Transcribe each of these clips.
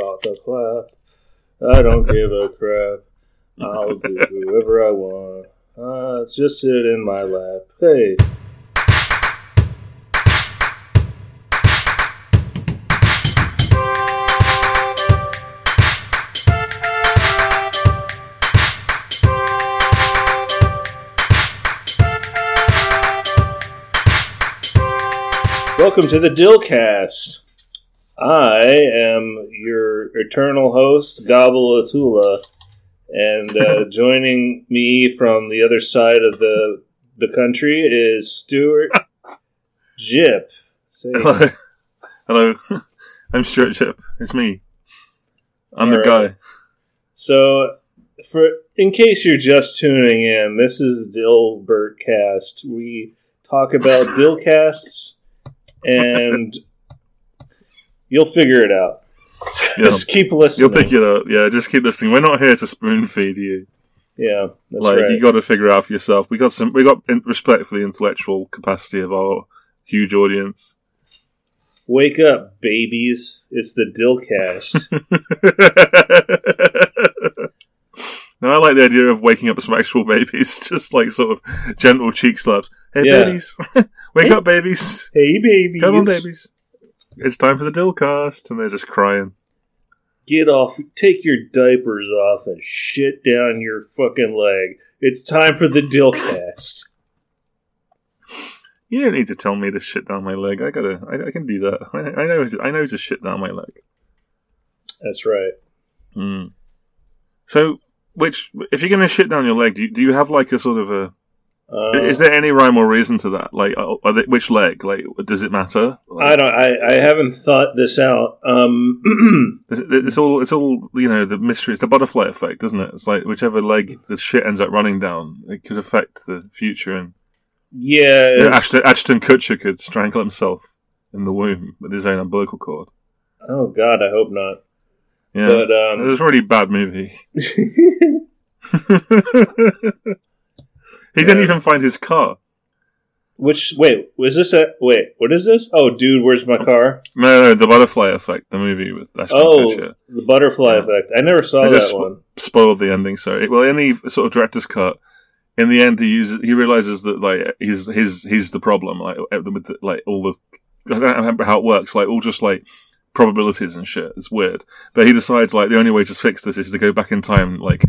about the clap. I don't give a crap. I'll do whoever I want. Uh, it's just sit in my lap. Hey. Welcome to the Dilcast. I am your eternal host, Gobolatula, and uh, joining me from the other side of the the country is Stuart Jip. Say, Hello. Hello. I'm Stuart Jip. It's me. I'm All the right. guy. So, for in case you're just tuning in, this is Dilbert Cast. We talk about Dilcasts, and you'll figure it out. Yeah. Just keep listening. You'll pick it up. Yeah, just keep listening. We're not here to spoon feed you. Yeah, that's like right. you got to figure it out for yourself. We got some. We got in, respect for the intellectual capacity of our huge audience. Wake up, babies! It's the Dilcast. now I like the idea of waking up some actual babies, just like sort of gentle cheek slaps. Hey, Yeah. babies, wake Hey. up, babies. hey, babies! Come on, babies. It's time for the dill Dilcast, and they're just crying. Get off! Take your diapers off and shit down your fucking leg. It's time for the Dilcast. You don't need to tell me to shit down my leg. I gotta. I, I can do that. I, I know. I know to shit down my leg. That's right. Hmm. So, which if you're gonna shit down your leg, do you, do you have like a sort of a? Uh, is there any rhyme or reason to that? Like, are they, which leg? Like, does it matter? I don't. I, I haven't thought this out. Um, It's, it's all. It's all. You know, the mystery. It's the butterfly effect, isn't it? It's like whichever leg the shit ends up running down, it could affect the future. And yeah, you know, Ashton, Ashton Kutcher could strangle himself in the womb with his own umbilical cord. oh God, I hope not. Yeah, But it um, was a really bad movie. he didn't even find his car. which wait was this a wait? What is this? Oh, dude, where's my car? No, no, the butterfly effect, the movie with Ashton Oh, Kutcher, the butterfly Yeah. effect. I never saw I that just- one. spoiled the ending. Sorry. Well, any sort of director's cut, in the end, he uses he realizes that like he's he's he's the problem. Like with the, like all the I don't remember how it works. Like all just like probabilities and shit. It's weird. But he decides like the only way to fix this is to go back in time, like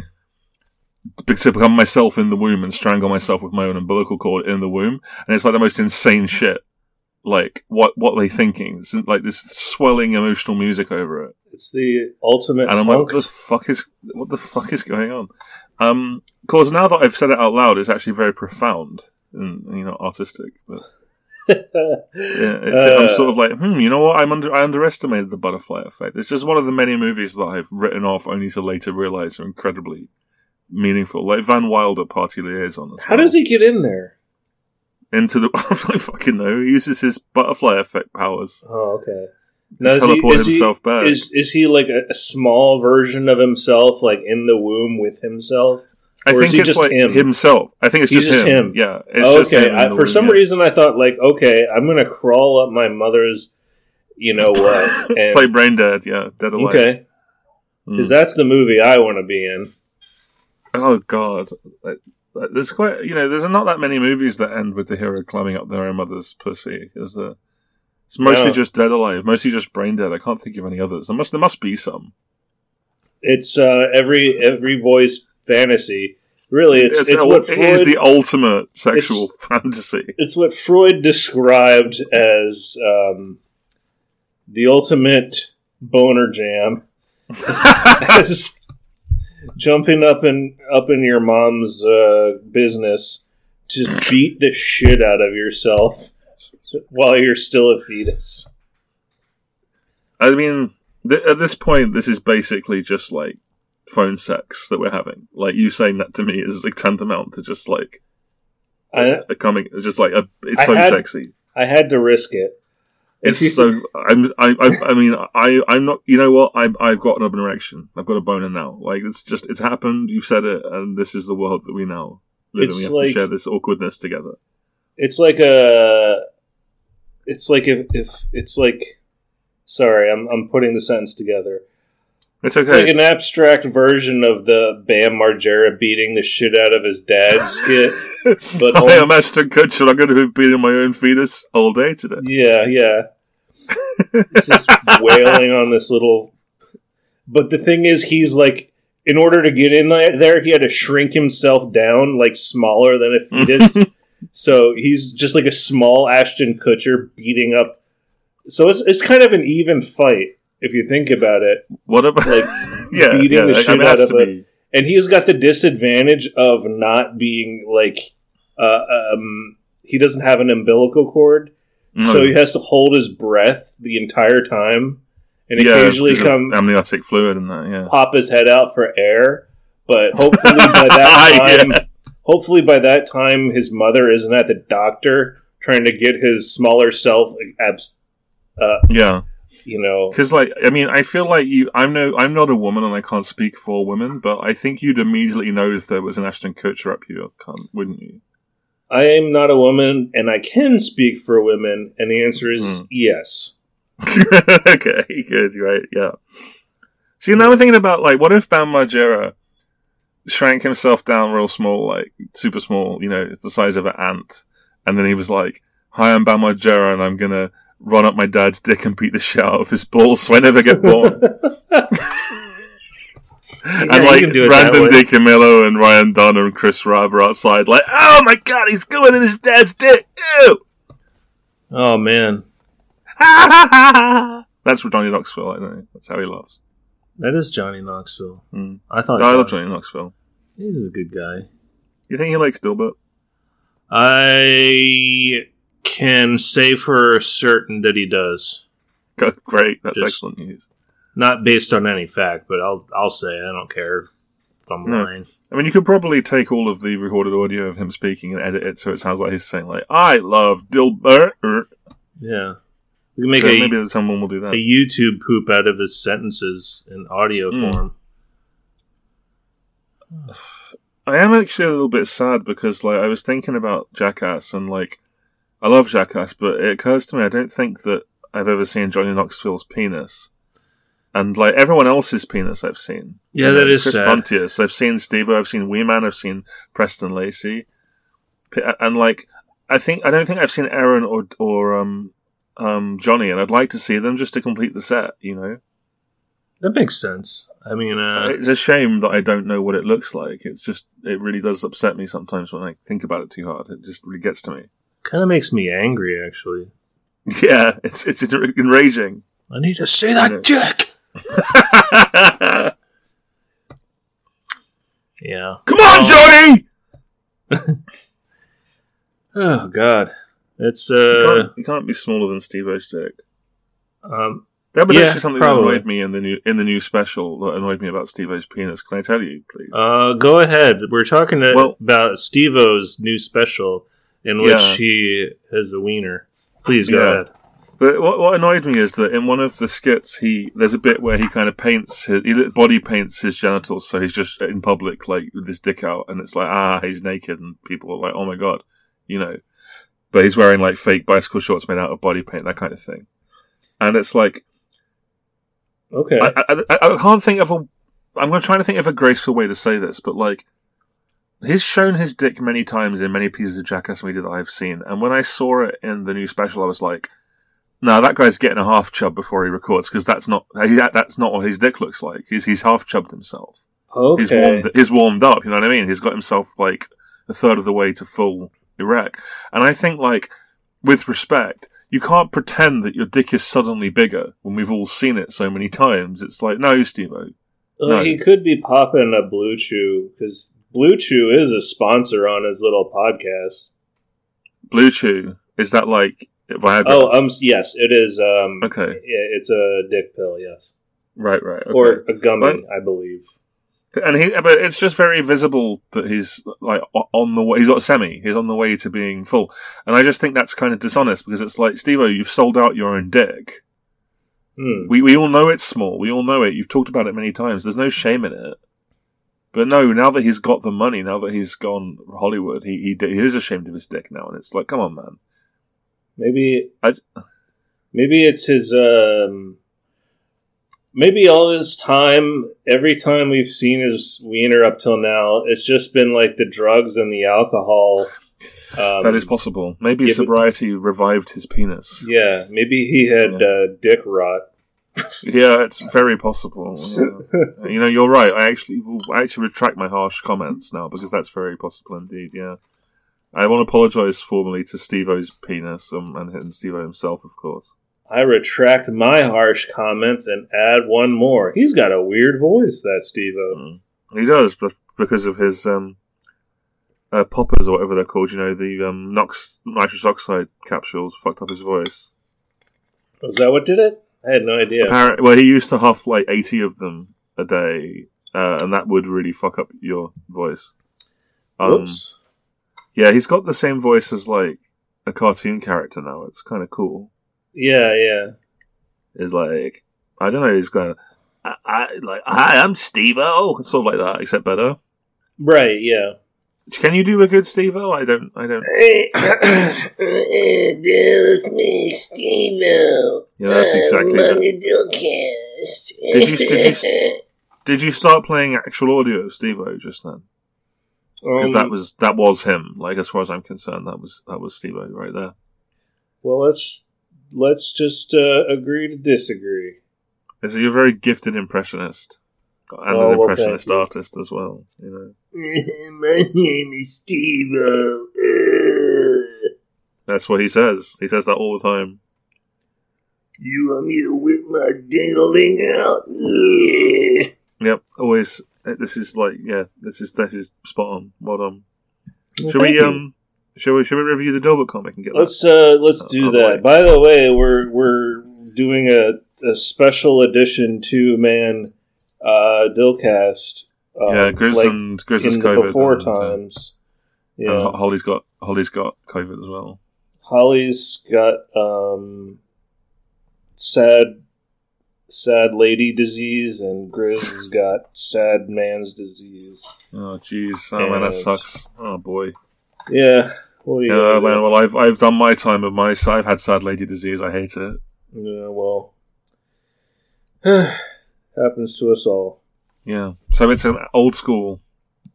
to become myself in the womb and strangle myself with my own umbilical cord in the womb. And it's like the most insane shit. Like what what are they thinking? It's like this swelling emotional music over it. It's the ultimate. And I'm like, what the fuck is what the fuck is going on? Um, cause now that I've said it out loud, it's actually very profound and you know artistic. But yeah, it's, I'm Uh, sort of like, hmm, you know what? I'm under I underestimated the butterfly effect. It's just one of the many movies that I've written off only to later realize are incredibly meaningful. Like Van Wilder, Party Liaison. How well. does he get in there? into the? I fucking know. He uses his butterfly effect powers Oh, okay. Now, is he- teleport is he- himself back. Is is he like a, a small version of himself, like in the womb with himself? I think he it's just like him? himself. I think it's just, just him. Yeah, it's Oh, just okay. him I, for womb, some yeah. reason, I thought like, okay, I'm gonna crawl up my mother's, you know what? And, it's like brain dead. Yeah, dead alive. okay, Mm. because that's the movie I want to be in. Oh god, Like, like, there's quite you know there's not that many movies that end with the hero climbing up their own mother's pussy. Is there? It's mostly No. just dead alive, mostly just brain dead. I can't think of any others. There must there must be some. It's uh, every every boy's fantasy. Really, it's it's, the- what it is the ultimate sexual fantasy. it's what Freud described as um, the ultimate boner jam. as jumping up in up in your mom's uh, business to beat the shit out of yourself while you're still a fetus. I mean, th- at this point, this is basically just like phone sex that we're having. Like you saying that to me is like tantamount to just like I a coming. It's just like a, it's I so had- sexy. I had to risk it. It's so. I'm. I. I, I mean. I. I'm not. You know what? I. I've got an open erection. I've got a boner now. Like it's just. It's happened. You've said it, and this is the world that we now live in. It's We have like- to share this awkwardness together. It's like a. It's like if, if it's like. Sorry, I'm I'm putting the sentence together. It's It's like an abstract version of the Bam Margera beating the shit out of his dad skit. But I only- am Ashton Kutcher. I'm going to be beating my own fetus all day today. Yeah, yeah. It's just wailing on this little. But the thing is, he's like, in order to get in there- there, he had to shrink himself down, like smaller than a fetus. so he's just like a small Ashton Kutcher beating up. So it's it's kind of an even fight if you think about it. What about Like, yeah, beating yeah, the I shit out of it. and he's got the disadvantage of not being like uh, um, he doesn't have an umbilical cord No. so he has to hold his breath the entire time and yeah, occasionally come amniotic fluid and that. Yeah. pop his head out for air but hopefully by that time Yeah. hopefully by that time his mother isn't at the doctor trying to get his smaller self abs- uh, Yeah. You know Because, like, I mean, I feel like you. I'm no, I'm not a woman, and I can't speak for women, but I think you'd immediately know if there was an Ashton Kutcher up your cunt, wouldn't you? I am not a woman and I can speak for women and the answer is Hmm. yes okay, good, right, yeah. See, now I'm thinking about like, what if Bam Margera shrank himself down real small, like super small, you know, the size of an ant, and then he was like, "Hi, I'm Bam Margera, and I'm gonna run up my dad's dick and beat the shit out of his balls so I never get born." Yeah, and like can do it that Brandon way. DiCamillo and Ryan Dunn and Chris Raab are outside, like, "Oh my god, he's going in his dad's dick!" Ew! Oh man, That's for Johnny Knoxville. I know. That's how he laughs. that is Johnny Knoxville. Mm. I thought I love Johnny Knoxville. he's a good guy. You think he likes Dilbert? I can say for certain that he does, Great, that's Just- excellent news. not based on any fact, but I'll I'll say I don't care if I'm No. lying. I mean, you could probably take all of the recorded audio of him speaking and edit it so it sounds like he's saying like, "I love Dilbert." Yeah, we can make So a, maybe someone will do that. a. YouTube poop out of his sentences in audio Mm. form. I am actually a little bit sad because like I was thinking about Jackass and like I love Jackass, but it occurs to me I don't think that I've ever seen Johnny Knoxville's penis. And like everyone else's penis I've seen. Yeah, You that is Chris sad. Pontius. I've seen Steve. I've seen Wee Man. I've seen Preston Lacey. And like, I think I don't think I've seen Aaron or or um um Johnny, and I'd like to see them just to complete the set. You know, That makes sense. I mean, uh, it's a shame that I don't know what it looks like. It's just it really does upset me sometimes when I think about it too hard. It just really gets to me. Kind of makes me angry actually. Yeah, it's it's enraging. I need to see that dick. Yeah. Come on, Johnny! Oh God, it's You uh, can't, you can't be smaller than Steve O's dick. um, That was Yeah, actually something probably. that annoyed me in the new in the new special that annoyed me about Steve O's penis. Can I tell you, please? uh, go ahead. We're talking to, Well- about Steve-O's new special in which Yeah. he has a wiener. Please go Yeah. ahead. But what, what annoyed me is that in one of the skits, he there's a bit where he kind of paints his he body paints his genitals, so he's just in public like with his dick out, and it's like ah he's naked, and people are like oh my god, you know. But he's wearing like fake bicycle shorts made out of body paint, that kind of thing. And it's like Okay. I, I, I, I can't think of a. I'm going to try to think of a graceful way to say this, but like, he's shown his dick many times in many pieces of Jackass media that I've seen, and when I saw it in the new special, I was like, "No, that guy's getting a half chub before he records because that's not that's not what his dick looks like. He's he's half chubbed himself. okay. He's warmed he's warmed up. You know what I mean? He's got himself like a third of the way to full erect, and I think like with respect, you can't pretend that your dick is suddenly bigger when we've all seen it so many times. It's like, no, Steve Well, no. He could be popping a Blue Chew because Blue Chew is a sponsor on his little podcast. Blue Chew, is that like Viagra? Oh, um, yes, it is. Um, Okay. it's a dick pill, yes, right, right. Okay. or a gummy, I believe. and he, but it's just very visible that he's like on the way. He's got a semi. He's on the way to being full, and I just think that's kind of dishonest because it's like, Steve you've sold out your own dick. Hmm. We we all know it's small. We all know it. You've talked about it many times. There's no shame in it. But no, now that he's got the money, now that he's gone Hollywood, he he, he is ashamed of his dick now, and it's like, come on, man. Maybe, I- maybe it's his. Um, maybe all this time, every time we've seen his wiener up till now, it's just been like the drugs and the alcohol. Um, that is possible. Maybe yeah, but- sobriety revived his penis. Yeah, maybe he had uh, dick rot. Yeah, it's very possible. yeah. you know, you're right. I actually will I actually retract my harsh comments now because that's very possible indeed. Yeah, I want to apologise formally to Steve-O's penis um, and, and Steve-O himself, of course. I retract my harsh comments and add one more. He's got a weird voice, that Steve-O. Mm. He does, but because of his um, uh, poppers or whatever they're called, you know, the um, NOx nitrous oxide capsules fucked up his voice. Was that what did it? I had no idea. Apparently, well, he used to huff like eighty of them a day, uh, and that would really fuck up your voice. Um, Whoops. Yeah, he's got the same voice as like a cartoon character now. It's kind of cool. Yeah, yeah. Is like I don't know. He's got I, I like hi, I'm Steve O. It's sort of like that, except better. Right, yeah. Can you do a good Steve O? I don't. I don't. It's me, Steve-O. Yeah, that's exactly love that. Did you- did you- Did you start playing actual audio of Steve O just then? Because Um, that was that was him. Like as far as I'm concerned, that was that was Steve O right there. well. Let's let's just uh, agree to disagree. Is you're a very gifted impressionist and Oh, an impressionist you. artist as well. You know, My name is Steve-O. Uh, that's what he says. He says that all the time. You want me to whip my dingling out? Yep, always. uh, This is like yeah, this is this is spot on. Well done. Well, Should we you. um? Should we should we review the Dilbert comic and get Let's uh let's do Oh, that. boy. By the way, we're we're doing a, a special edition two man uh Dilcast. Um, Yeah, Grizz like and Grizz the COVID. before and, uh, times. and Yeah, Ho- Holly's got Holly's got COVID as well. Holly's got um sad sad lady disease, and Grizz has got sad man's disease. Oh jeez, oh man, that sucks. Oh boy. Yeah, do? Yeah, man. Well, I've I've done my time of my. I've had sad lady disease. I hate it. Yeah, well, happens to us all. Yeah. So it's an old school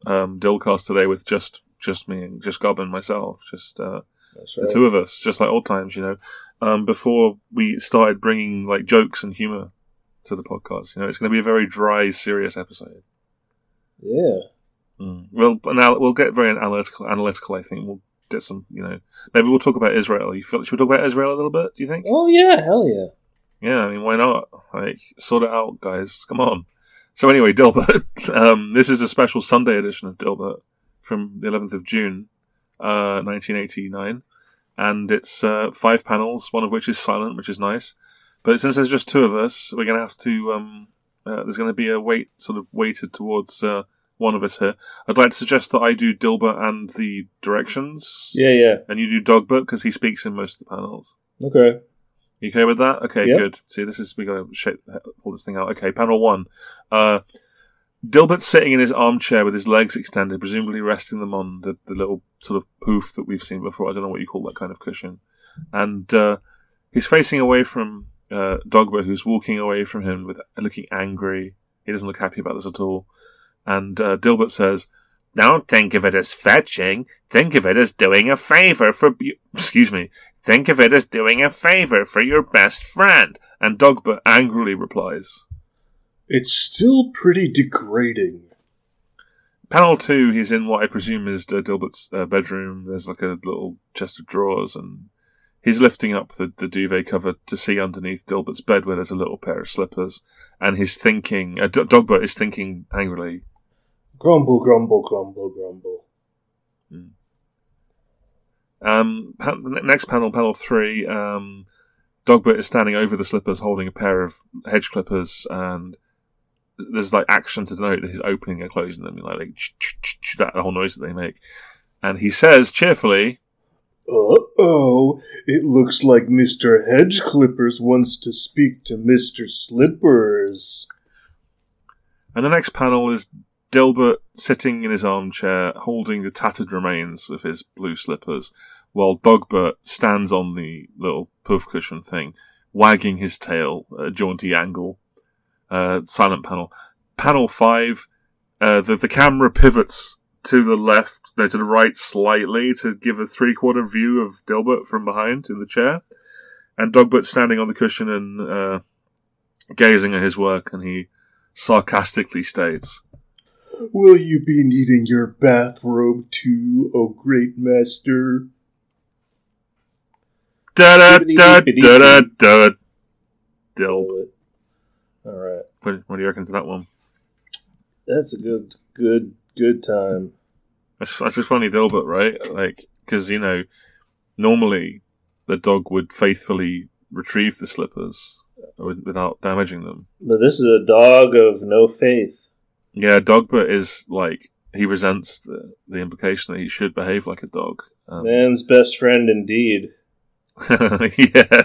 um, Dilcast today with just just me and just Gob and myself, just uh, That's the two of us, just like old times, you know. Um, before we started bringing like jokes and humor to the podcast, you know, it's going to be a very dry, serious episode. Yeah. Mm. We'll now we'll get very analytical. Analytical, I think. We'll get some, you know, maybe we'll talk about Israel. You feel, should we talk about Israel a little bit? Do you think? Oh yeah, hell yeah. Yeah, I mean, why not? Like, sort it out, guys. Come on. So anyway, Dilbert. Um, this is a special Sunday edition of Dilbert from the 11th of June, uh, 1989. And it's uh, five panels, one of which is silent, which is nice. But since there's just two of us, we're going to have to, um, uh, there's going to be a weight sort of weighted towards uh, one of us here. I'd like to suggest that I do Dilbert and the directions. Yeah, yeah. And you do Dogbert because he speaks in most of the panels. Okay. You okay with that? Okay, Yep. good. See, this is we got to shape pull this thing out. Okay, panel one. Uh, Dilbert's sitting in his armchair with his legs extended, presumably resting them on the, the little sort of poof that we've seen before. I don't know what you call that kind of cushion. And uh, he's facing away from uh, Dogbert, who's walking away from him with looking angry. He doesn't look happy about this at all. And uh, Dilbert says, "Don't think of it as fetching. Think of it as doing a favor for. Excuse me. Think of it as doing a favor for your best friend." And Dogbert angrily replies. It's still pretty degrading. Panel two, he's in what I presume is uh, Dilbert's uh, bedroom. There's like a little chest of drawers, and he's lifting up the, the duvet cover to see underneath Dilbert's bed where there's a little pair of slippers. And he's thinking, uh, D- Dogbert is thinking angrily, Grumble, grumble, grumble, grumble. Um, pa- next panel, panel three. Um, Dogbert is standing over the slippers, holding a pair of hedge clippers, and there's like action to denote that he's opening and closing them, like, like that whole noise that they make. And he says cheerfully, Uh oh, it looks like Mr. Hedge Clippers wants to speak to Mr. Slippers. and the next panel is Dilbert sitting in his armchair, holding the tattered remains of his blue slippers, while Dogbert stands on the little poof cushion thing, wagging his tail at a jaunty angle. uh, silent panel. Panel five, uh, the the camera pivots to the left, no, to the right slightly to give a three quarter view of Dilbert from behind in the chair, and Dogbert standing on the cushion and uh, gazing at his work, and he sarcastically states, Will you be needing your bathrobe too, O great master? "Da da da da da da." All right. What, what do you reckon to that one? That's a good, good, good time. That's, that's just funny, Dilbert, right? Like, because you know, normally the dog would faithfully retrieve the slippers without damaging them. But this is a dog of no faith. Yeah, Dogbert is like he resents the the implication that he should behave like a dog. Um, Man's best friend indeed. yeah.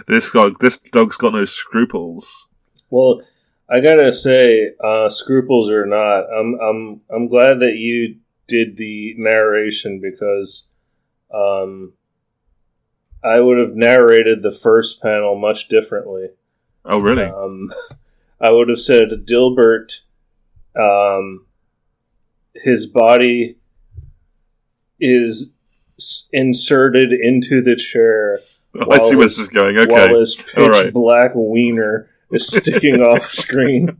this dog, this dog's got no scruples. Well, I gotta say, uh, scruples or not, I'm I'm I'm glad that you did the narration because um, I would have narrated the first panel much differently. Oh, really? Um, I would have said Dilbert, um, his body is inserted into the chair Oh, I see where this is going. Okay. while his pitch right. black wiener is sticking off screen.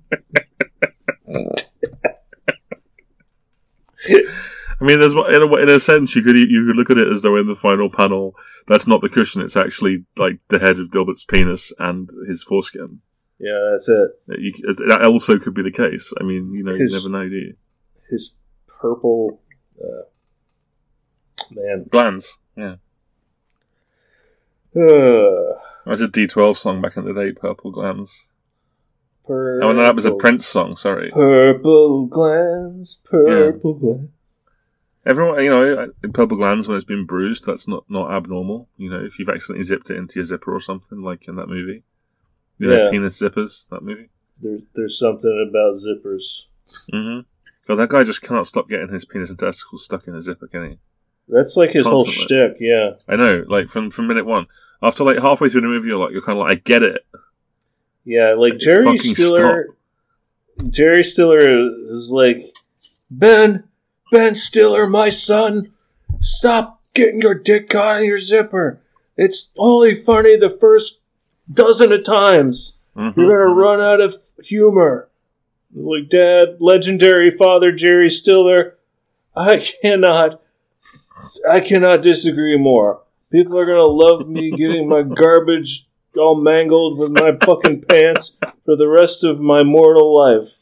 I mean, there's in a, in a sense you could you could look at it as though in the final panel that's not the cushion; it's actually like the head of Dilbert's penis and his foreskin. Yeah, that's it. You, that also could be the case. I mean, you know, His- you never know, do you? His purple uh, man. Glands. Yeah, Uh, that's a D12 song back in the day. Purple glands. purple, Oh, no, that was a Prince song. Sorry. Purple glands, purple glands. Everyone, you know, purple glands when it's been bruised, that's not, not abnormal. You know, if you've accidentally zipped it into your zipper or something, like in that movie. You know, Yeah. penis zippers, that movie. There's there's something about zippers. Mm-hmm. God, that guy just cannot stop getting his penis and testicles stuck in a zipper, can he? That's like his whole Constantly. shtick. Yeah, I know, like from, from minute one. After like halfway through the movie, you're like, you're kind of like, I get it. yeah. Like Jerry Fucking Stiller. Jerry Stiller is like, Ben, Ben Stiller, my son, stop getting your dick caught in your zipper. It's only funny the first dozen of times. Mhm. You're gonna run out of humor. Like dad, legendary father Jerry Stiller. I cannot, I cannot disagree more. People are gonna love me getting my garbage all mangled with my fucking pants for the rest of my mortal life.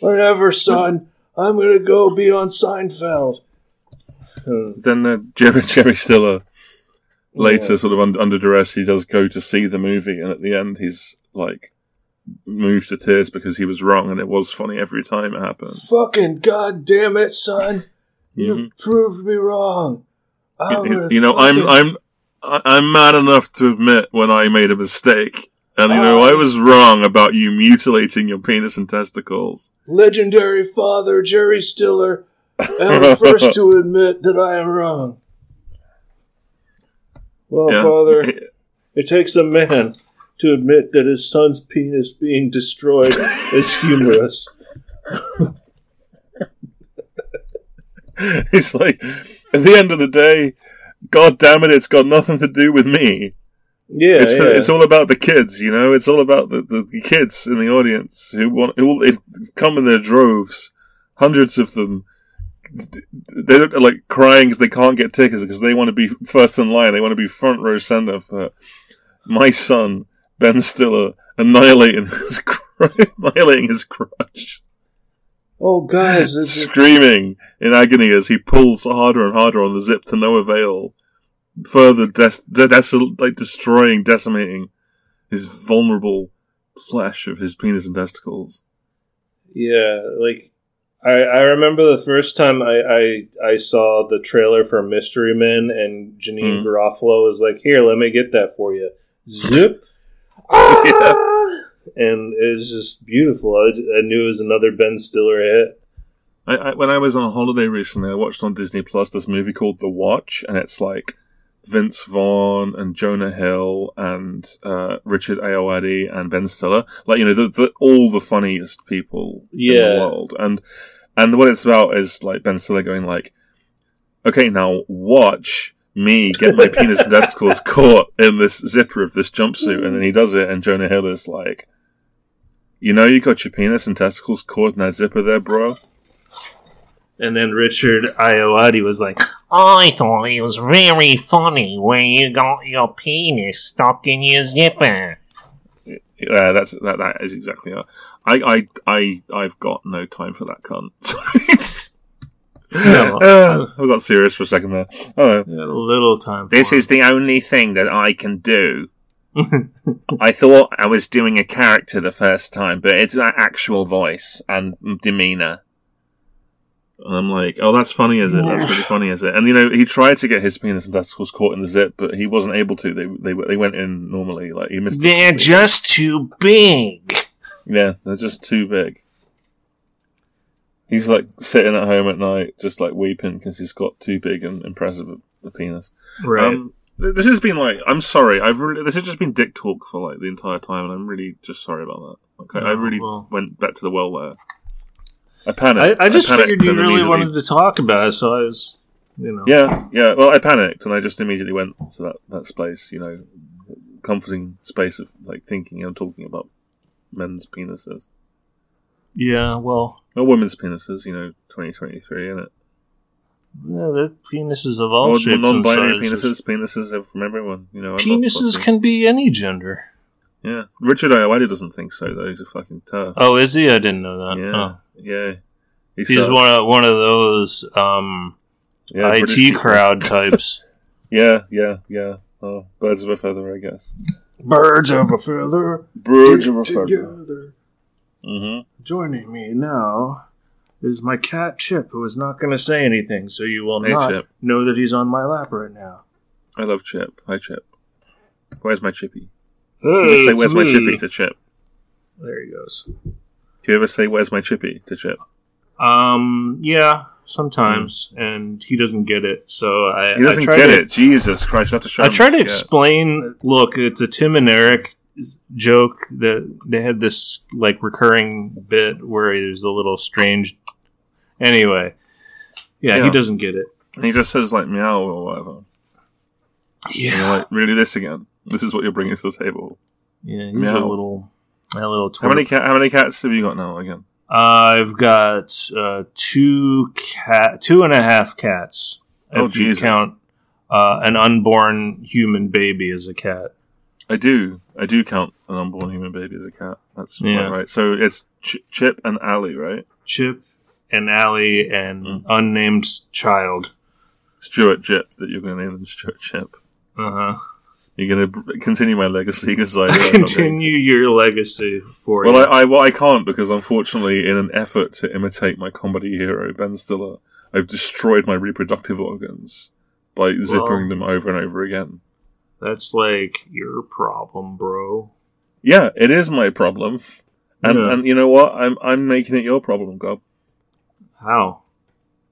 Whatever, son. I'm gonna go be on Seinfeld. Then uh, Jerry, Jerry Stiller, later, Yeah. sort of un- under duress, he does go to see the movie, and at the end, he's like moved to tears because he was wrong, and it was funny every time it happened. Fucking goddamn it, son! You've Mhm. proved me wrong. I'm You- you know, I'm I'm I- I'm mad enough to admit when I made a mistake, and you know, Oh. I was wrong about you mutilating your penis and testicles. legendary father Jerry Stiller. am the first to admit that I am wrong. Well, Yeah. father, it takes a man to admit that his son's penis being destroyed is humorous. it's like at the end of the day, God damn it, it's got nothing to do with me. Yeah, it's, yeah. it's all about the kids, you know. It's all about the, the, the kids in the audience who want who will, it, come in their droves, hundreds of them. They look like crying because they can't get tickets because they want to be first in line. They want to be front row center for my son Ben Stiller annihilating his cr- annihilating his crush, oh, guys, screaming in agony as he pulls harder and harder on the zip to no avail, further des- de- desol- like destroying, decimating his vulnerable flesh of his penis and testicles. yeah, like I, I remember the first time I, I I saw the trailer for Mystery Men and Janeane Mhm. Garofalo was like, "Here, let me get that for you." Zip. Ah! And it was just beautiful. I, I knew it was another Ben Stiller hit. I, I, when I was on holiday recently, I watched on Disney Plus this movie called The Watch, and it's like Vince Vaughn and Jonah Hill and uh, Richard Ayoade and Ben Stiller, like you know, the, the, all the funniest people in the world, and and what it's about is like Ben Stiller going like, okay, now watch me get my penis and testicles caught in this zipper of this jumpsuit, and then he does it, and Jonah Hill is like, you know, you got your penis and testicles caught in that zipper there, bro. And then Richard Ayoade was like, I thought it was very funny when you got your penis stuck in your zipper. Yeah, that's that. That is exactly it. I, I, I, I've got no time for that cunt. No. Uh, I got serious for a second there. Oh, a little time. this for is the only thing that I can do. I thought I was doing a character the first time, but it's an actual voice and demeanor. And I'm like, oh, that's funny, is it? That's really funny, is it? And you know, he tried to get his penis and testicles caught in the zip, but he wasn't able to. They they they went in normally. Like he missed. They're just too big. Yeah, they're just too big. He's like sitting at home at night, just like weeping because he's got too big and impressive a, a penis. right. Um, this has been like, I'm sorry, I've really, this has just been dick talk for like the entire time, and I'm really just sorry about that. Okay, I No, really well- went back to the well there. I panicked. I, I just panicked figured you really immediately- wanted to talk about it, so I was, you know. Yeah, yeah. Well, I panicked, and I just immediately went to that that space, you know, comforting space of like thinking and talking about men's penises, Yeah, well, not women's penises. You know, 2023, isn't it? yeah, they're penises of all Or shapes and non-binary sizes. penises, penises from everyone. You know, I'm Penises can be any gender. Yeah, Richard Ayoade doesn't think so though. He's a fucking tough. Oh, is he? I didn't know that. yeah, Oh. yeah. He He's one of one of those um, Yeah, British IT people. crowd types. Yeah, yeah, yeah. Oh, birds of a feather, I guess. Birds of a feather. Birds of a feather. together. Mm-hmm. Joining me now is my cat Chip, who is not going to say anything, so you will Hey, not Chip. know that he's on my lap right now. I love Chip. Hi, Chip. Where's my chippy? Hey, You say, "Where's my chippy?" to Chip. There he goes. Do you ever say, "Where's my chippy?" to Chip? Um, yeah, sometimes, and he doesn't get it. So I He doesn't I try get to, it. Jesus Christ! Have to show I try to explain. Look, it's a Tim and Eric joke that they had this like recurring bit where there's a little strange. Anyway, yeah, Yeah. he doesn't get it. And he just says like meow or whatever. Yeah, like, really, this again? This is what you're bringing to the table. yeah, he's Meow. a little, a little. How many cat? How many cats have you got now again? I've got uh, two cat, two and a half cats. Oh, if you count uh, an unborn human baby as a cat. I do. I do count an unborn human baby as a cat. That's Yeah. right. So it's Ch- Chip and Ali, right? Chip and Allie and Mm. unnamed child. Stuart Chip. That you're going to name them Stuart Chip. Uh huh. You're going to continue my legacy because I uh, I'm not going to. Continue your legacy for Well, you. I, I well I can't because unfortunately, in an effort to imitate my comedy hero Ben Stiller, I've destroyed my reproductive organs by zippering them over and over again. That's like your problem, bro. Yeah, it is my problem, and Yeah. and you know what? I'm I'm making it your problem, Gob. How?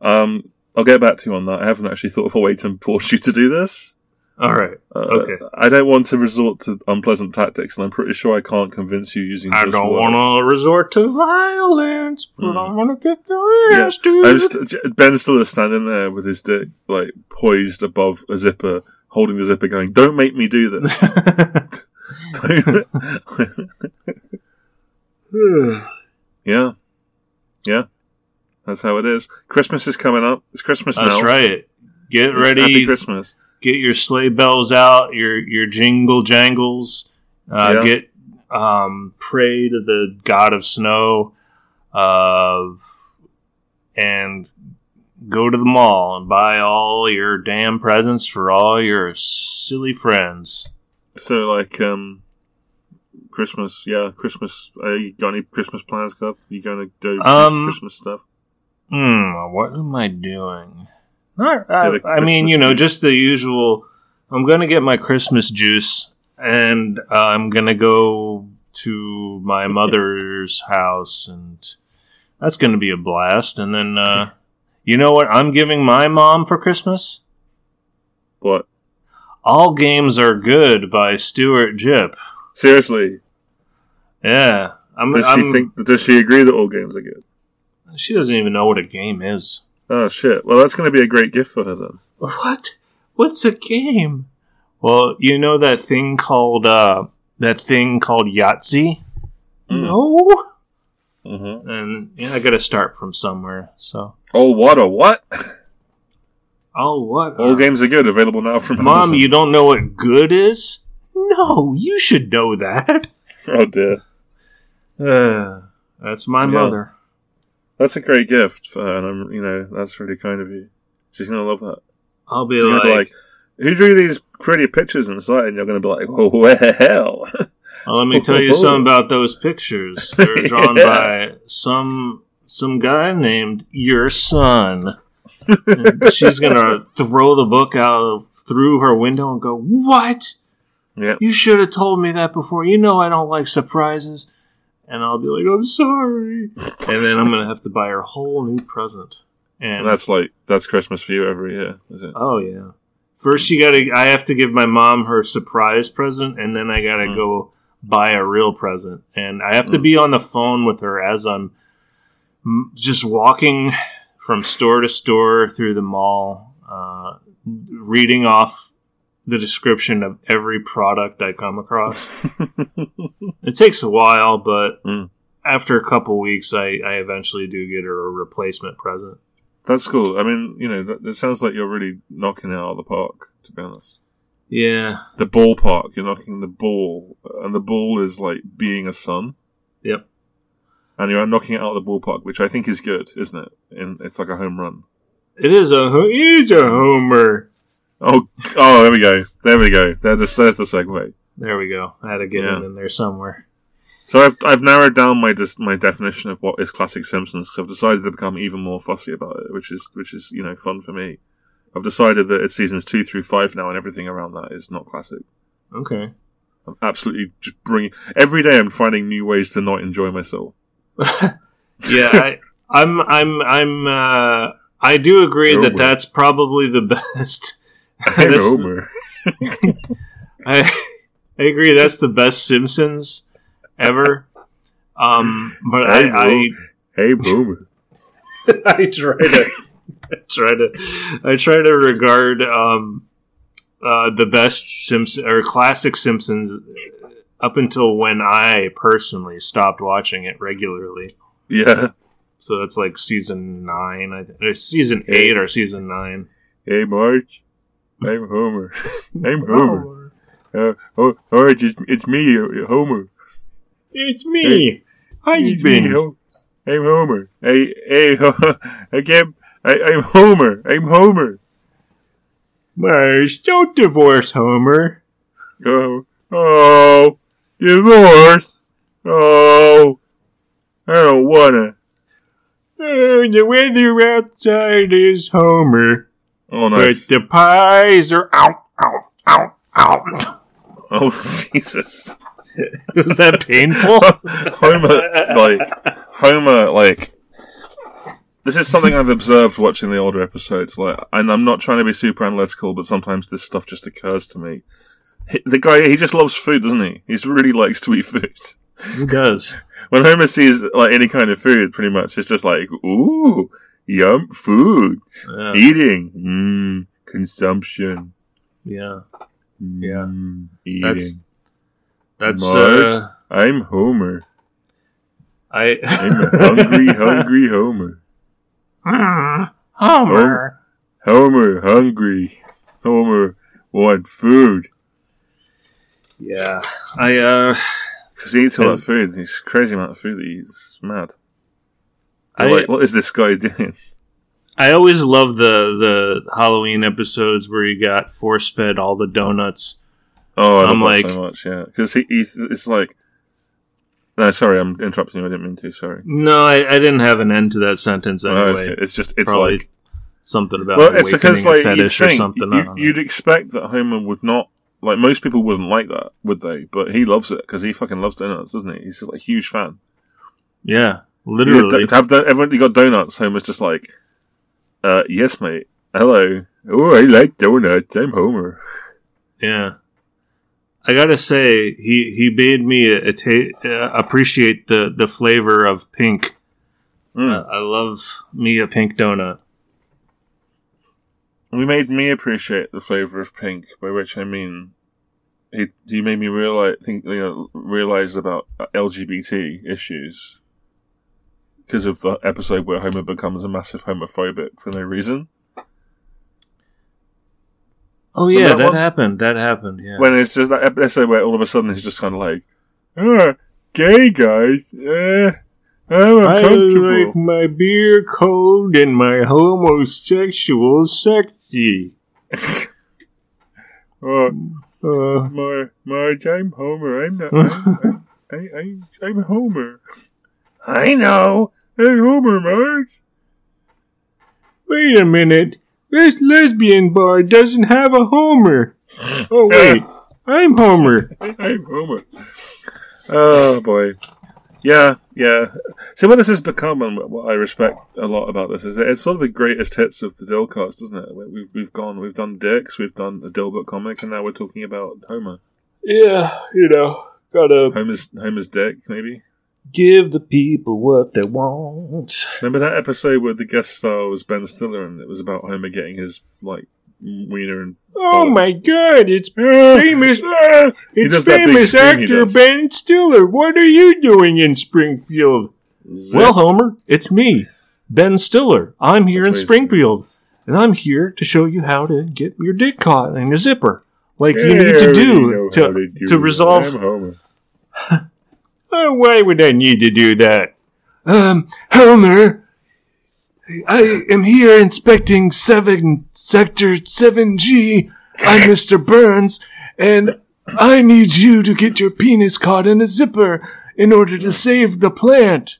Um, I'll get back to you on that. I haven't actually thought of a way to force you to do this. All right. Uh, Okay. I don't want to resort to unpleasant tactics, and I'm pretty sure I can't convince you using. I don't want to resort to violence, but Hmm. I want to get your Yeah. ass, dude. I'm st- Ben Stiller standing there with his dick like poised above a zipper, holding the zipper, going, "Don't make me do this." Yeah, yeah, that's how it is. Christmas is coming up. It's Christmas That's now. right. Get It's ready. Happy Christmas. Get your sleigh bells out, your your jingle jangles. Uh, Yeah. Get um, pray to the god of snow, uh, and go to the mall and buy all your damn presents for all your silly friends. So, like, um, Christmas, yeah, Christmas. Uh, you got any Christmas plans, Cup? You going to do Um, Christmas stuff? Hmm, what am I doing? I, Get mean, you know, just the usual. I'm gonna get my Christmas juice, and uh, I'm gonna go to my mother's house, and that's gonna be a blast. And then, uh, you know what? I'm giving my mom for Christmas. What? All Games Are Good by Stuart Jip. Seriously, Yeah. I'm, does she I'm- think? Does she agree that all games are good? she doesn't even know what a game is. Oh shit! Well, that's going to be a great gift for her then. What? What's a game? Well, you know that thing called uh that thing called Yahtzee? Mm. No. Mm-hmm. And yeah, I got to start from somewhere. So, Oh, what a what? oh, what? All uh, games are good. Available now from Mom, Amazon. you don't know what good is? No, you should know that. Oh dear, Uh, that's my Yeah. mother. That's a great gift for her, and I'm, you know, that's really kind of you. She's gonna love that. I'll be like, be like, "Who drew these pretty pictures inside?" And you're gonna be like, "Oh well." well, let me tell you something about those pictures. They're drawn Yeah. by some some guy named your son. And she's gonna throw the book out through her window and go, "What? yeah. You should have told me that before. You know I don't like surprises." And I'll be like, "I'm sorry," and then I'm gonna have to buy her a whole new present. And that's like that's Christmas for you every year, is it? Oh yeah. First, you gotta. I have to give my mom her surprise present, and then I gotta Mm. go buy a real present, and I have to Mm. be on the phone with her as I'm just walking from store to store through the mall, uh, reading off the description of every product I come across. it takes a while, but Mm. after a couple weeks, I, I eventually do get her a replacement present. That's cool. I mean, you know, that, it sounds like you're really knocking it out of the park. To be honest, Yeah. the ballpark. You're knocking the ball, and the ball is like being a son. Yep. And you're knocking it out of the ballpark, which I think is good, isn't it? And it's like a home run. It is a ho- it is a homer. Oh, oh, there we go. There we go. There's, there's the segue. There we go. I had to get Yeah. it in there somewhere. So I've I've narrowed down my dis- my definition of what is classic Simpsons because I've decided to become even more fussy about it, which is which is you know fun for me. I've decided that it's seasons two through five now, and everything around that is not classic. Okay. I'm absolutely just bringing every day. I'm finding new ways to not enjoy myself. yeah, I, I'm I'm I'm uh I do agree that Homer. that's probably the best. I'm Homer. I I agree that's the best Simpsons ever. Um, but I Hey, I, Hey, Homer. I try to I try to I try to regard um uh the best Simpsons or classic Simpsons up until when I personally stopped watching it regularly. Yeah. So that's like season nine, I think. Or season eight or season nine. Hey, Marge. I'm Homer. I'm Homer. Uh, oh, Marge, it's, it's me, Homer. It's me, It's me. Ho- I'm Homer. Hey, hey, I can't. I, I'm Homer. I'm Homer. Marge, don't divorce Homer. Oh, oh, divorce. Oh, I don't wanna. Oh, the weather outside is Homer, Oh, nice. but the pies are out, out, out, out. Oh, Jesus. Was that painful? Homer, like, Homer, like, this is something I've observed watching the older episodes. Like, and I'm not trying to be super analytical, but sometimes this stuff just occurs to me. He- The guy, he just loves food, doesn't he? He really likes to eat food. He does. When Homer sees like any kind of food, pretty much, it's just like, ooh, yum, food, Yeah. eating, mm, consumption, yeah. mm, eating. That's- That's Marge? uh I'm Homer. I I'm a hungry, hungry Homer. Mm, Homer. Homer, hungry. Homer, want food. Yeah. I uh Because he eats a lot of food. He's crazy amount of food that he eats. It's mad. I like, what is this guy doing? I always love the the Halloween episodes where you got force fed all the donuts. Oh, I that like- so much, yeah. Because he, he's, it's like... No, sorry, I'm interrupting you. I didn't mean to, sorry. No, I, I didn't have an end to that sentence anyway. it's, it's just, it's Probably like... something about Well, it's because, like, you'd fetish or think, something. You, you'd expect that Homer would not... Like, most people wouldn't like that, would they? But he loves it, because he fucking loves donuts, doesn't he? He's just, like, a huge fan. yeah, literally. to have everyone, you got donuts. Homer's just like, uh, yes, mate. Hello. Oh, I like donuts. I'm Homer. Yeah. I gotta say, he, he made me a, a ta- uh, appreciate the, the flavor of pink. Mm. Uh, I love me a pink donut. He made me appreciate the flavor of pink, by which I mean he he made me realize think you know realize about LGBT issues because of the episode where Homer becomes a massive homophobic for no reason. Oh yeah, that that, happened. That happened. Yeah. When it's just that episode where all of a sudden he's just kind of like, ah, gay guys, eh, I'm I like my beer cold and my homosexual sexy. Oh, Uh, Mar- Marge, I'm Homer. I'm not. I'm, I, I, I'm Homer. I know. Hey, Homer, Marge. wait a minute. This lesbian bar doesn't have a Homer. Oh wait, I'm Homer. I'm Homer. Oh boy. Yeah, yeah. So what this has become, and what I respect a lot about this, is it's sort of the greatest hits of the Dilcast, isn't it? We've, we've gone, we've done Dicks, we've done a Dillbook comic, and now we're talking about Homer. Yeah, you know, gotta Homer's Homer's dick, maybe. Give the people what they want. Remember that episode where the guest star was Ben Stiller, and it was about Homer getting his like wiener and Oh my God! It's famous. It's does that big famous actor. Ben Stiller. What are you doing in Springfield? Well, Homer, it's me, Ben Stiller. I'm here That's in Springfield, and I'm here to show you how to get your dick caught in a zipper, like Yeah, you need to do to to, do to resolve. Oh, why would I need to do that? Um, Homer, I am here inspecting seven sector seven G. I'm Mr. Burns, and I need you to get your penis caught in a zipper in order to save the plant.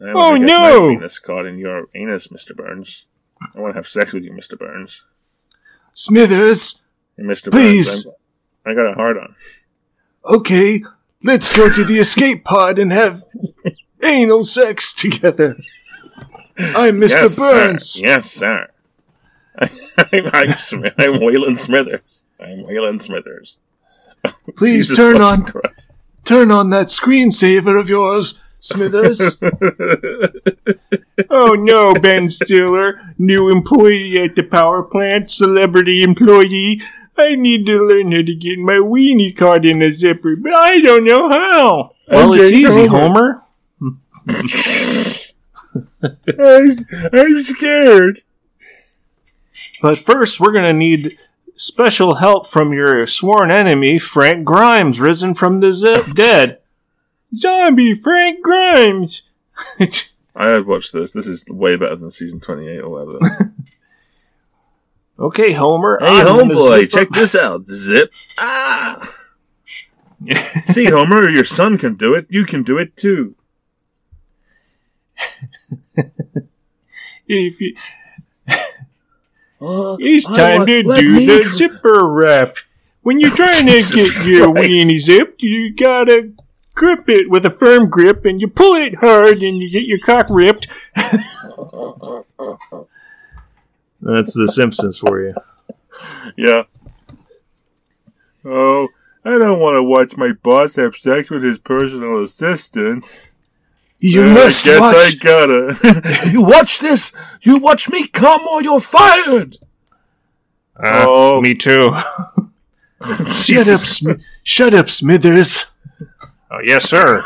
Oh, no! My penis caught in your anus, Mr. Burns. I want to have sex with you, Mr. Burns. Smithers, Hey, Mr. Please. Burns, I'm, I got a hard on. okay, let's go to the escape pod and have anal sex together. I'm Mr. yes, Burns. Sir. Yes, sir. I'm, I'm, Sm- I'm Waylon Smithers. I'm Waylon Smithers. Please Jesus turn on Christ. turn on that screensaver of yours, Smithers. oh no, Ben Stiller, new employee at the power plant, celebrity employee. I need to learn how to get my weenie caught in a zipper, but I don't know how. Well, it's easy, Homer. I'm, I'm scared. But first, we're gonna need special help from your sworn enemy, Frank Grimes, risen from the zip dead. Zombie Frank Grimes. I had watched this. This is way better than season 28 or whatever. okay, Homer. Hey, I'm homeboy, check up- this out. Zip. Ah. See, Homer, your son can do it. You can do it too. If you, Oh, it's time want- to do the tr- zipper wrap. When you're trying to get your weenie zipped, you gotta grip it with a firm grip, and you pull it hard, and you get your cock ripped. That's The Simpsons for you. Yeah. Oh, I don't want to watch my boss have sex with his personal assistant. You Uh, must I guess watch. I gotta. You watch this. You watch me come or you're fired. Uh, Oh. me too. Shut up, Sm- shut up, Smithers. Oh, yes, sir.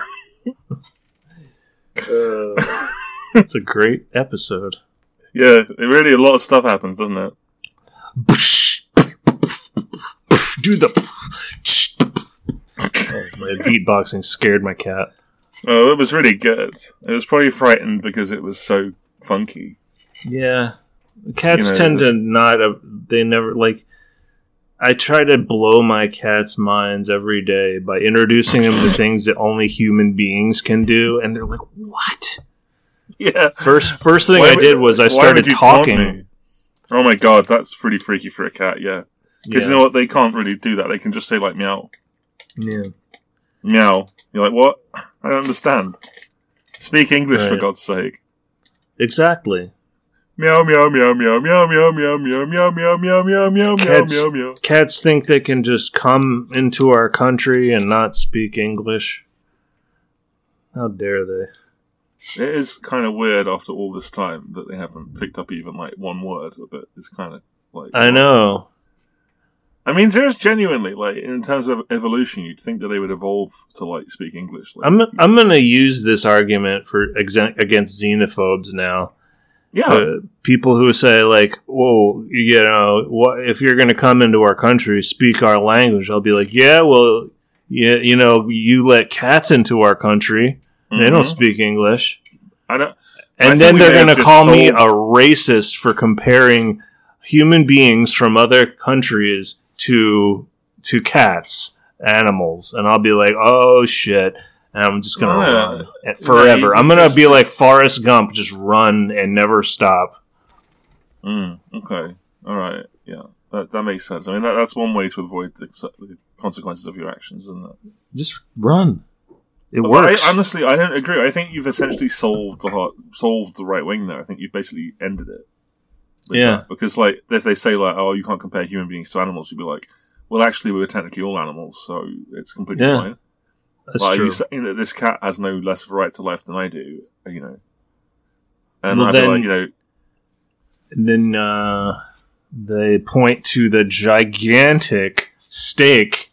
It's a great episode. Yeah, it really a lot of stuff happens, doesn't it? Do the. Oh, my beatboxing scared my cat. Oh, it was really good. It was probably frightened because it was so funky. Yeah, cats You know, tend to not. Uh, they never like. I try to blow my cats' minds every day by introducing them to things that only human beings can do, and they're like, "What?" Yeah. First, first thing Why I would- did was I started would you taunt talking. Oh my god, that's pretty freaky for a cat. Yeah, because Yeah. you know what? They can't really do that. They can just say like meow, yeah. meow. You're like, what? I don't understand. Speak English for God's sake. Exactly. Meow meow meow meow meow meow meow meow meow meow meow meow meow meow meow meow. Cats think they can just come into our country and not speak English. How dare they? It is kind of weird after all this time that they haven't picked up even like one word of it. It's kind of like I know. I mean, there's genuinely like in terms of evolution, you'd think that they would evolve to like speak English. Like, I'm I'm gonna use this argument for against xenophobes now. yeah, Uh, people who say like, "Whoa, you know, what if you're going to come into our country, speak our language?" I'll be like, "Yeah, well, yeah, you know, you let cats into our country; they don't Mhm. speak English." I don't. And I then they're going to just call me a racist for comparing human beings from other countries to to cats, animals, and I'll be like, "Oh shit." And I'm just gonna Yeah. run forever. you I'm gonna be like Forrest Gump, just run and never stop. Mm, okay, all right, yeah, that that makes sense. I mean, that, that's one way to avoid the, the consequences of your actions, isn't it? Just run. It But works. I, honestly, I don't agree. I think you've essentially solved the heart, solved the right wing there. I think you've basically ended it. Yeah. that. Because like if they say like, oh, you can't compare human beings to animals, you'd be like, well, actually, we're technically all animals, so it's completely Yeah. fine. That's like true. you saying that this cat has no less of a right to life than I do, you know. And Well, then- like, you know, and then uh, they point to the gigantic steak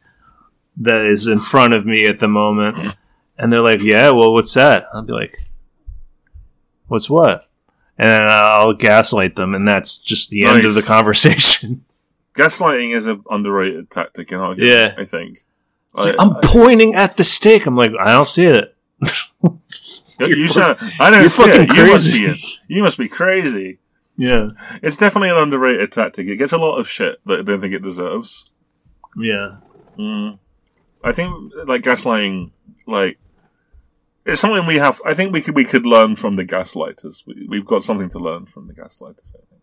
that is in front of me at the moment, and they're like, "Yeah, well, what's that?" I'll be like, "What's what?" And then I'll gaslight them, and that's just the end of the conversation. gaslighting is an underrated tactic in argument. Yeah. I think. Like, I- I'm pointing at the stick. I'm like, I don't see it. you, you're you sound, I don't see it. fucking You must crazy. be. You must be crazy. Yeah, It's definitely an underrated tactic. It gets a lot of shit that I don't think it deserves. yeah, Mm. I think like gaslighting, like it's something we have. I think we could we could learn from the gaslighters. We, we've got something to learn from the gaslighters. I think.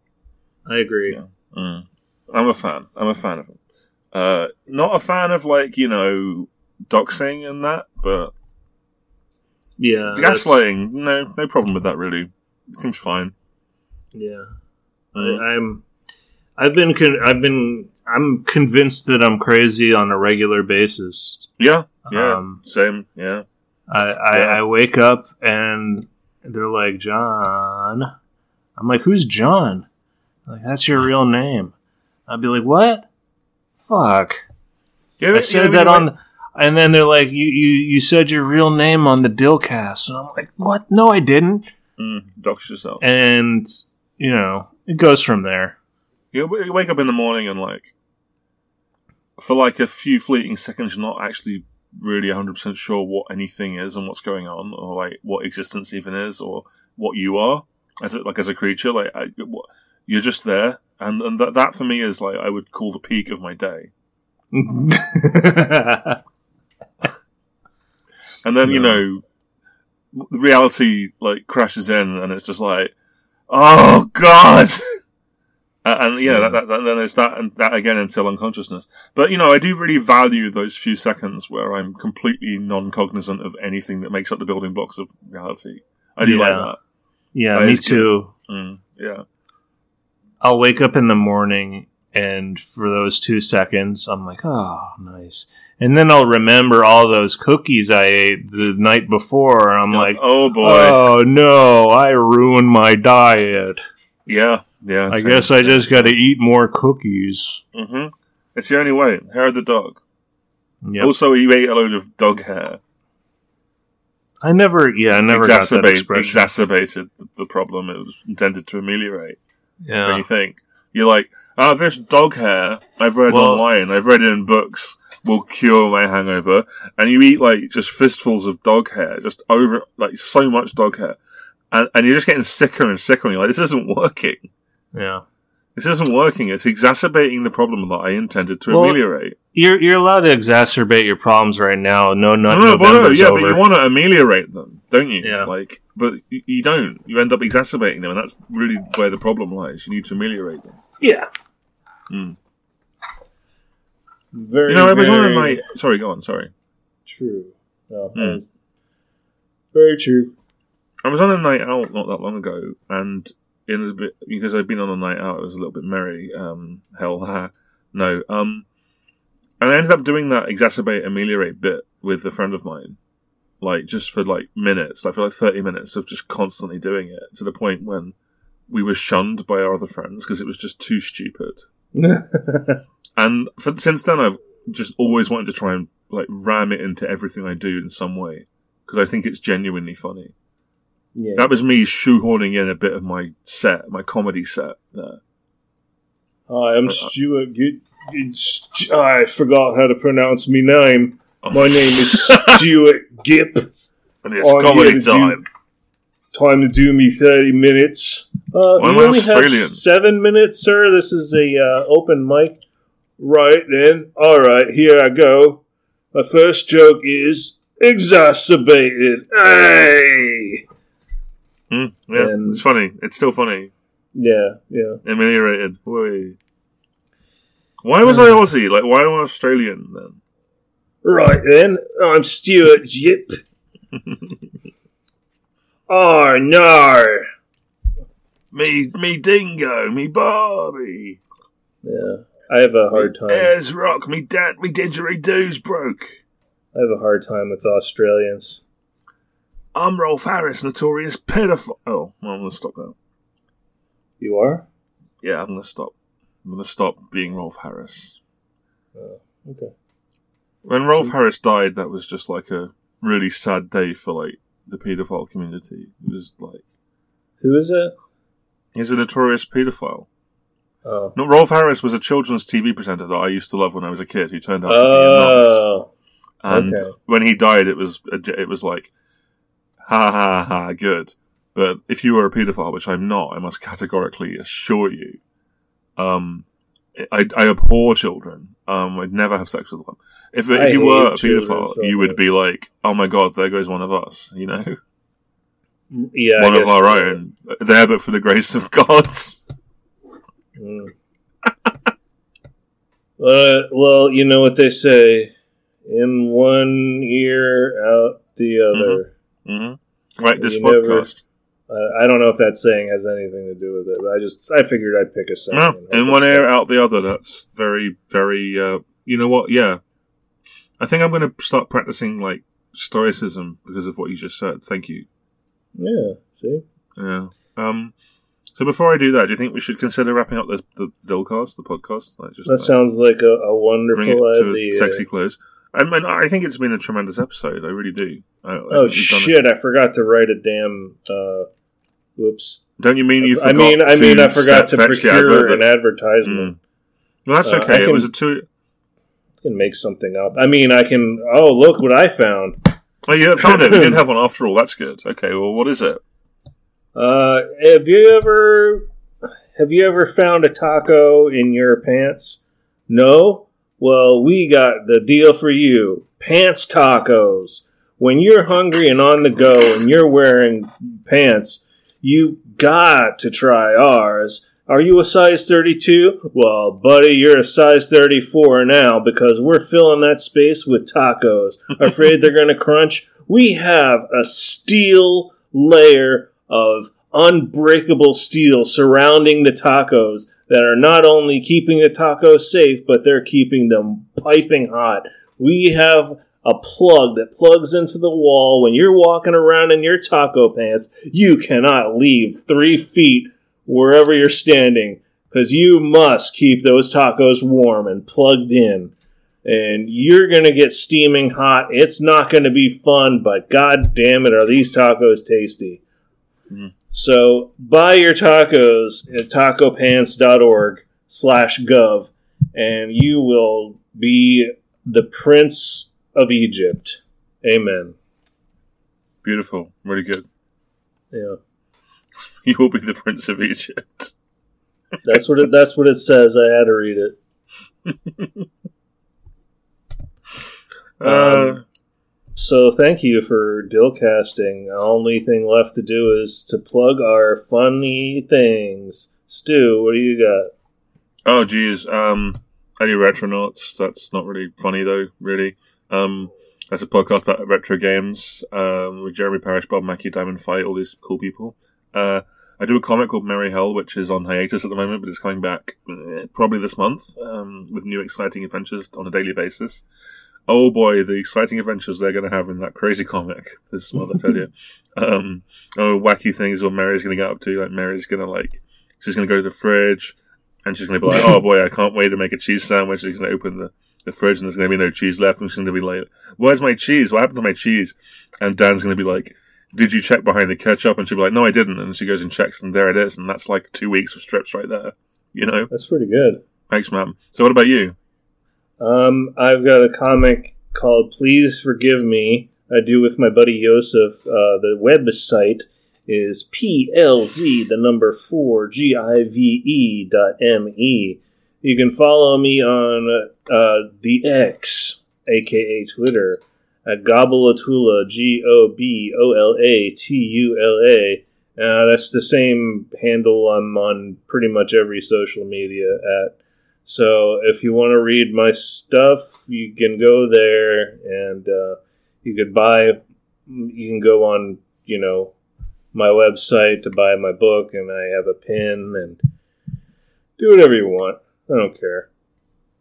I agree. Yeah. Mm. I'm a fan. I'm a fan of them. Uh, not a fan of like you know doxing and that, but Yeah, gaslighting. No, no problem with that. Really, it seems fine. Yeah, Mm. I, I'm. I've been. Con- I've been. I'm convinced that I'm crazy on a regular basis. Yeah, yeah, Um, same. Yeah, I, I, Yeah. I wake up and they're like, John. I'm like, who's John? Like, that's your real name. I'd be like, what? Fuck. yeah. I said that on. And then they're like, you, you, you said your real name on the Dilcast. And I'm like, what? No, I didn't. mm, dox yourself. And, you know, it goes from there. You you wake up in the morning and like, for like a few fleeting seconds, you're not actually really 100% sure what anything is and what's going on, or like what existence even is, or what you are as a, like as a creature. Like I, what, you're just there, and and that that for me is like I would call the peak of my day. And then you know, reality like crashes in, and it's just like, oh god. And, yeah, Yeah. that, that, then there's that and that again until unconsciousness. But you know, I do really value those few seconds where I'm completely non-cognizant of anything that makes up the building blocks of reality. I do like that. yeah, That me too. Mm, yeah, I'll wake up in the morning and for those two seconds, I'm like, oh, nice. And then I'll remember all those cookies I ate the night before. And I'm You're like, oh boy, oh no, I ruined my diet. yeah, yeah. I guess I just got to eat more cookies. hmm It's the only way. Hair of the dog. Yep. Also, you ate a load of dog hair. I never, yeah, I never got that Exacerbate- expression. exacerbated the, the problem it was intended to ameliorate. Yeah. you think? You're like, oh, this dog hair I've read Well- online, I've read it in books, will cure my hangover. And you eat like just fistfuls of dog hair, just over, like so much dog hair. And, and you're just getting sicker and sicker, and you're like, this isn't working. Yeah. This isn't working. It's exacerbating the problem that I intended to Well, ameliorate. You're, you're allowed to exacerbate your problems right now. No, no, No, no, no, yeah, over. but you want to ameliorate them, don't you? Yeah. Like, but you, you don't. You end up exacerbating them, and that's really where the problem lies. You need to ameliorate them. yeah. Hmm. Very, You know, I was on a very night. Sorry, go on. Sorry. True. No, that is very true. I was on a night out not that long ago, and in a bit because I'd been on a night out. It was a little bit merry. Um, hell, ha. no. Um, and I ended up doing that exacerbate ameliorate bit with a friend of mine, like just for like minutes, like for like thirty minutes of just constantly doing it to the point when we were shunned by our other friends because it was just too stupid. And for, since then, I've just always wanted to try and like ram it into everything I do in some way because I think it's genuinely funny. Yeah. That was me shoehorning in a bit of my set, my comedy set there. Hi, I'm Stuart. G- G- St- I forgot how to pronounce me name. My name is Stuart Gipp. and it's Oh, comedy time. Time to do me 30 minutes. Uh, am you only have seven minutes, sir. This is a uh, open mic. Right then. All right, here I go. My first joke is exacerbated. Hey! Hmm, yeah, And- it's funny. It's still funny. Yeah, yeah. Ameliorated. Whey. Why was I Aussie? Like, why am I Australian then? Right then, I'm Stuart Jip. oh no! Me, me dingo, me Barbie. Yeah, I have a hard time. Ayers Rock, me dad, me didgeridoos broke. I have a hard time with Australians. I'm Rolf Harris, notorious pedophile. Oh, well, I'm gonna stop now. You are? Yeah, I'm gonna stop. I'm gonna stop being Rolf Harris. Uh, okay. When Rolf Harris died, that was just like a really sad day for like the paedophile community. It was like Who is it? he's a notorious paedophile. Oh. No, Rolf Harris was a children's TV presenter that I used to love when I was a kid, who turned out to be a nonce. Oh. And okay. when he died, it was it was like, ha ha ha, good. But if you were a paedophile, which I'm not, I must categorically assure you, um, I, I abhor children. Um, I'd never have sex with one. If, if you were a paedophile, so you would be like, oh my god, there goes one of us, you know, Yeah. One of our own, there but for the grace of God. Mm. uh, well, you know what they say: in one ear, out the other. Hmm Right, this podcast. I I don't know if that saying has anything to do with it, but I just I figured I'd pick a saying. And in one ear, out the other. That's very, very. Uh, you know what? Yeah, I think I'm going to start practicing like stoicism because of what you just said. Thank you. Yeah. See. Yeah. Um. So before I do that, do you think we should consider wrapping up the the Dilcast, the podcast? Like just That like, sounds like a, a bring it wonderful to a sexy close. I mean, I think it's been a tremendous episode. I really do. I, Oh shit! I forgot to write a damn. Uh, whoops. Don't you mean you I mean, I mean, I forgot to set- fetch the procure an advertisement. Mm. Well, that's Uh, okay. It can- was a two. I can make something up. I mean, I can. Oh, look what I found. Oh, you found it. We did have one after all. That's good. Okay. Well, what is it? Uh, have you ever have you ever found a taco in your pants? No? Well, we got the deal for you. Pants tacos. When you're hungry and on the go and you're wearing pants, you got to try ours. Are you a size 32? Well, buddy, you're a size 34 now because we're filling that space with tacos. Afraid they're going to crunch? We have a steel layer of unbreakable steel surrounding the tacos that are not only keeping the tacos safe, but they're keeping them piping hot. We have a plug that plugs into the wall when you're walking around in your taco pants. You cannot leave three feet wherever you're standing because you must keep those tacos warm and plugged in. And you're going to get steaming hot. It's not going to be fun, but god damn it, are these tacos tasty. Mm. So buy your tacos at tacopants.org slash gov and you will be the prince of Egypt. Amen. Beautiful. Really good. Yeah. You will be the Prince of Egypt. That's what it that's what it says. I had to read it. Uh, Um, So thank you for dill casting. The only thing left to do is to plug our funny things. Stu, what do you got? oh, geez. Um, I do Retronauts. That's not really funny, though, really. Um, that's a podcast about retro games um, with Jeremy Parish, Bob Mackey, Diamond Feit, all these cool people. Uh, I do a comic called Merry Hell, which is on hiatus at the moment, but it's coming back uh, probably this month um, with new exciting adventures on a daily basis. Oh boy, the exciting adventures they're going to have in that crazy comic. This is what I tell you. Um, oh, wacky things what Mary's going to get up to. Like Mary's going to like, she's going to go to the fridge and she's going to be like, oh boy, I can't wait to make a cheese sandwich. She's going to open the, the fridge and there's going to be no cheese left. And she's going to be like, where's my cheese? What happened to my cheese? And Dan's going to be like, did you check behind the ketchup? And she'll be like, no, I didn't. And she goes and checks and there it is. And that's like two weeks of strips right there. You know? That's pretty good. Thanks, man. So what about you? Um, I've got a comic called Please Forgive Me. I do with my buddy Yosef. Uh, the website is plz, the number 4, G-I-V-E dot M-E. You can follow me on uh, the X, aka Twitter, at Gobolatula, G O B O L A T U L A. Uh, that's the same handle I'm on pretty much every social media at. So if you want to read my stuff, you can go there and uh, you could buy, you can go on, you know, my website to buy my book, and I have a pin and do whatever you want. I don't care.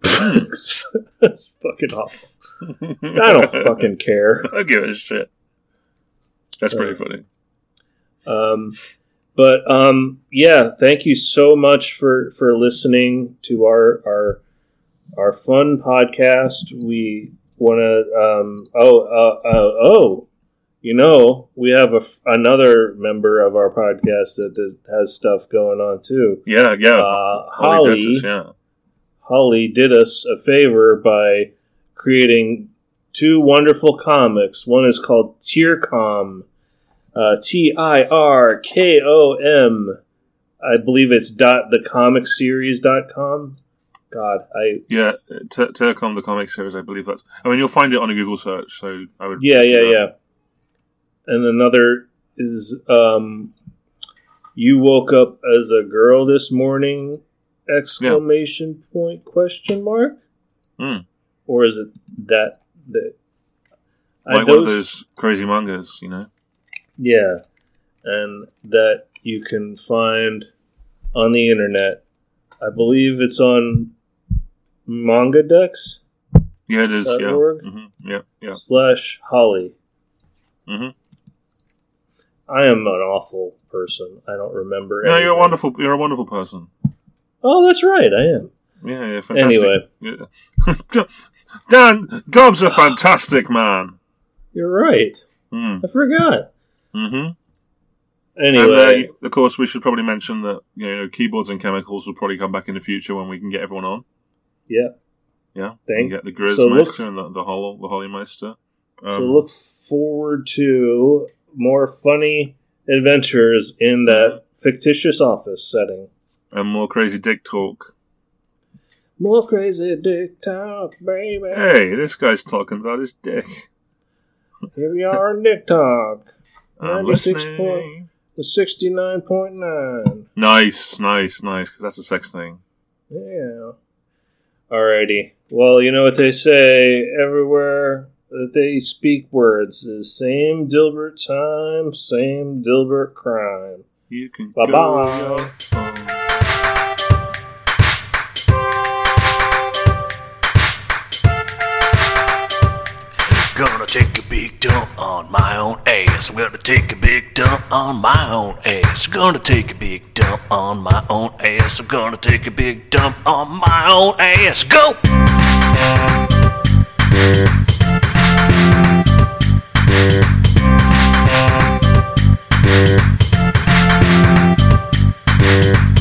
That's fucking awful. I don't fucking care. I give a shit. That's pretty Uh, funny. Um, but um, yeah, thank you so much for for listening to our our our fun podcast. We want to um, oh uh, uh, oh you know we have a another member of our podcast that does, has stuff going on too. Yeah, yeah. Uh, Holly Holly yeah. Holly did us a favor by creating two wonderful comics. One is called Tirkom, uh, T I R K O M. I believe it's dot the dot com. God, I Yeah, T- the comic series, I believe that's. I mean, you'll find it on a Google search, so I would. yeah yeah yeah. And another is um, you woke up as a girl this morning? Exclamation point question mark. Hmm. Or is it that that? I- Like one of those crazy mangas, you know? Yeah, and that you can find on the internet. I believe it's on MangaDex Yeah, it is. Yeah. org? hmm yeah, yeah. slash Holly. Mm-hmm. I am an awful person. I don't remember. No, you're a wonderful. You're a wonderful person. Oh, that's right. I am. Yeah, yeah, fantastic. Anyway, Yeah. Dan Gob's a fantastic man. you're right. Mm. I forgot. Hmm Anyway, And uh, of course, we should probably mention that you know keyboards and chemicals will probably come back in the future when we can get everyone on. yeah. Yeah, Thank- get the so look- and the the Hol- the Hollymeister. Um, so look forward to more funny adventures in that fictitious office setting. and more crazy dick talk. More crazy dick talk, baby. Hey, this guy's talking about his dick. Here we are in Dick Talk I'm 96 listening. with 69.9. Nice, nice, nice. Because that's a sex thing. Yeah. Alrighty. Well, you know what they say everywhere that they speak words is same Dilbert time, same Dilbert crime. You can Bye-bye. go on my own ass. I'm gonna take a big dump on my own ass. I'm gonna take a big dump on my own ass. I'm gonna take a big dump on my own ass. Go! Yeah.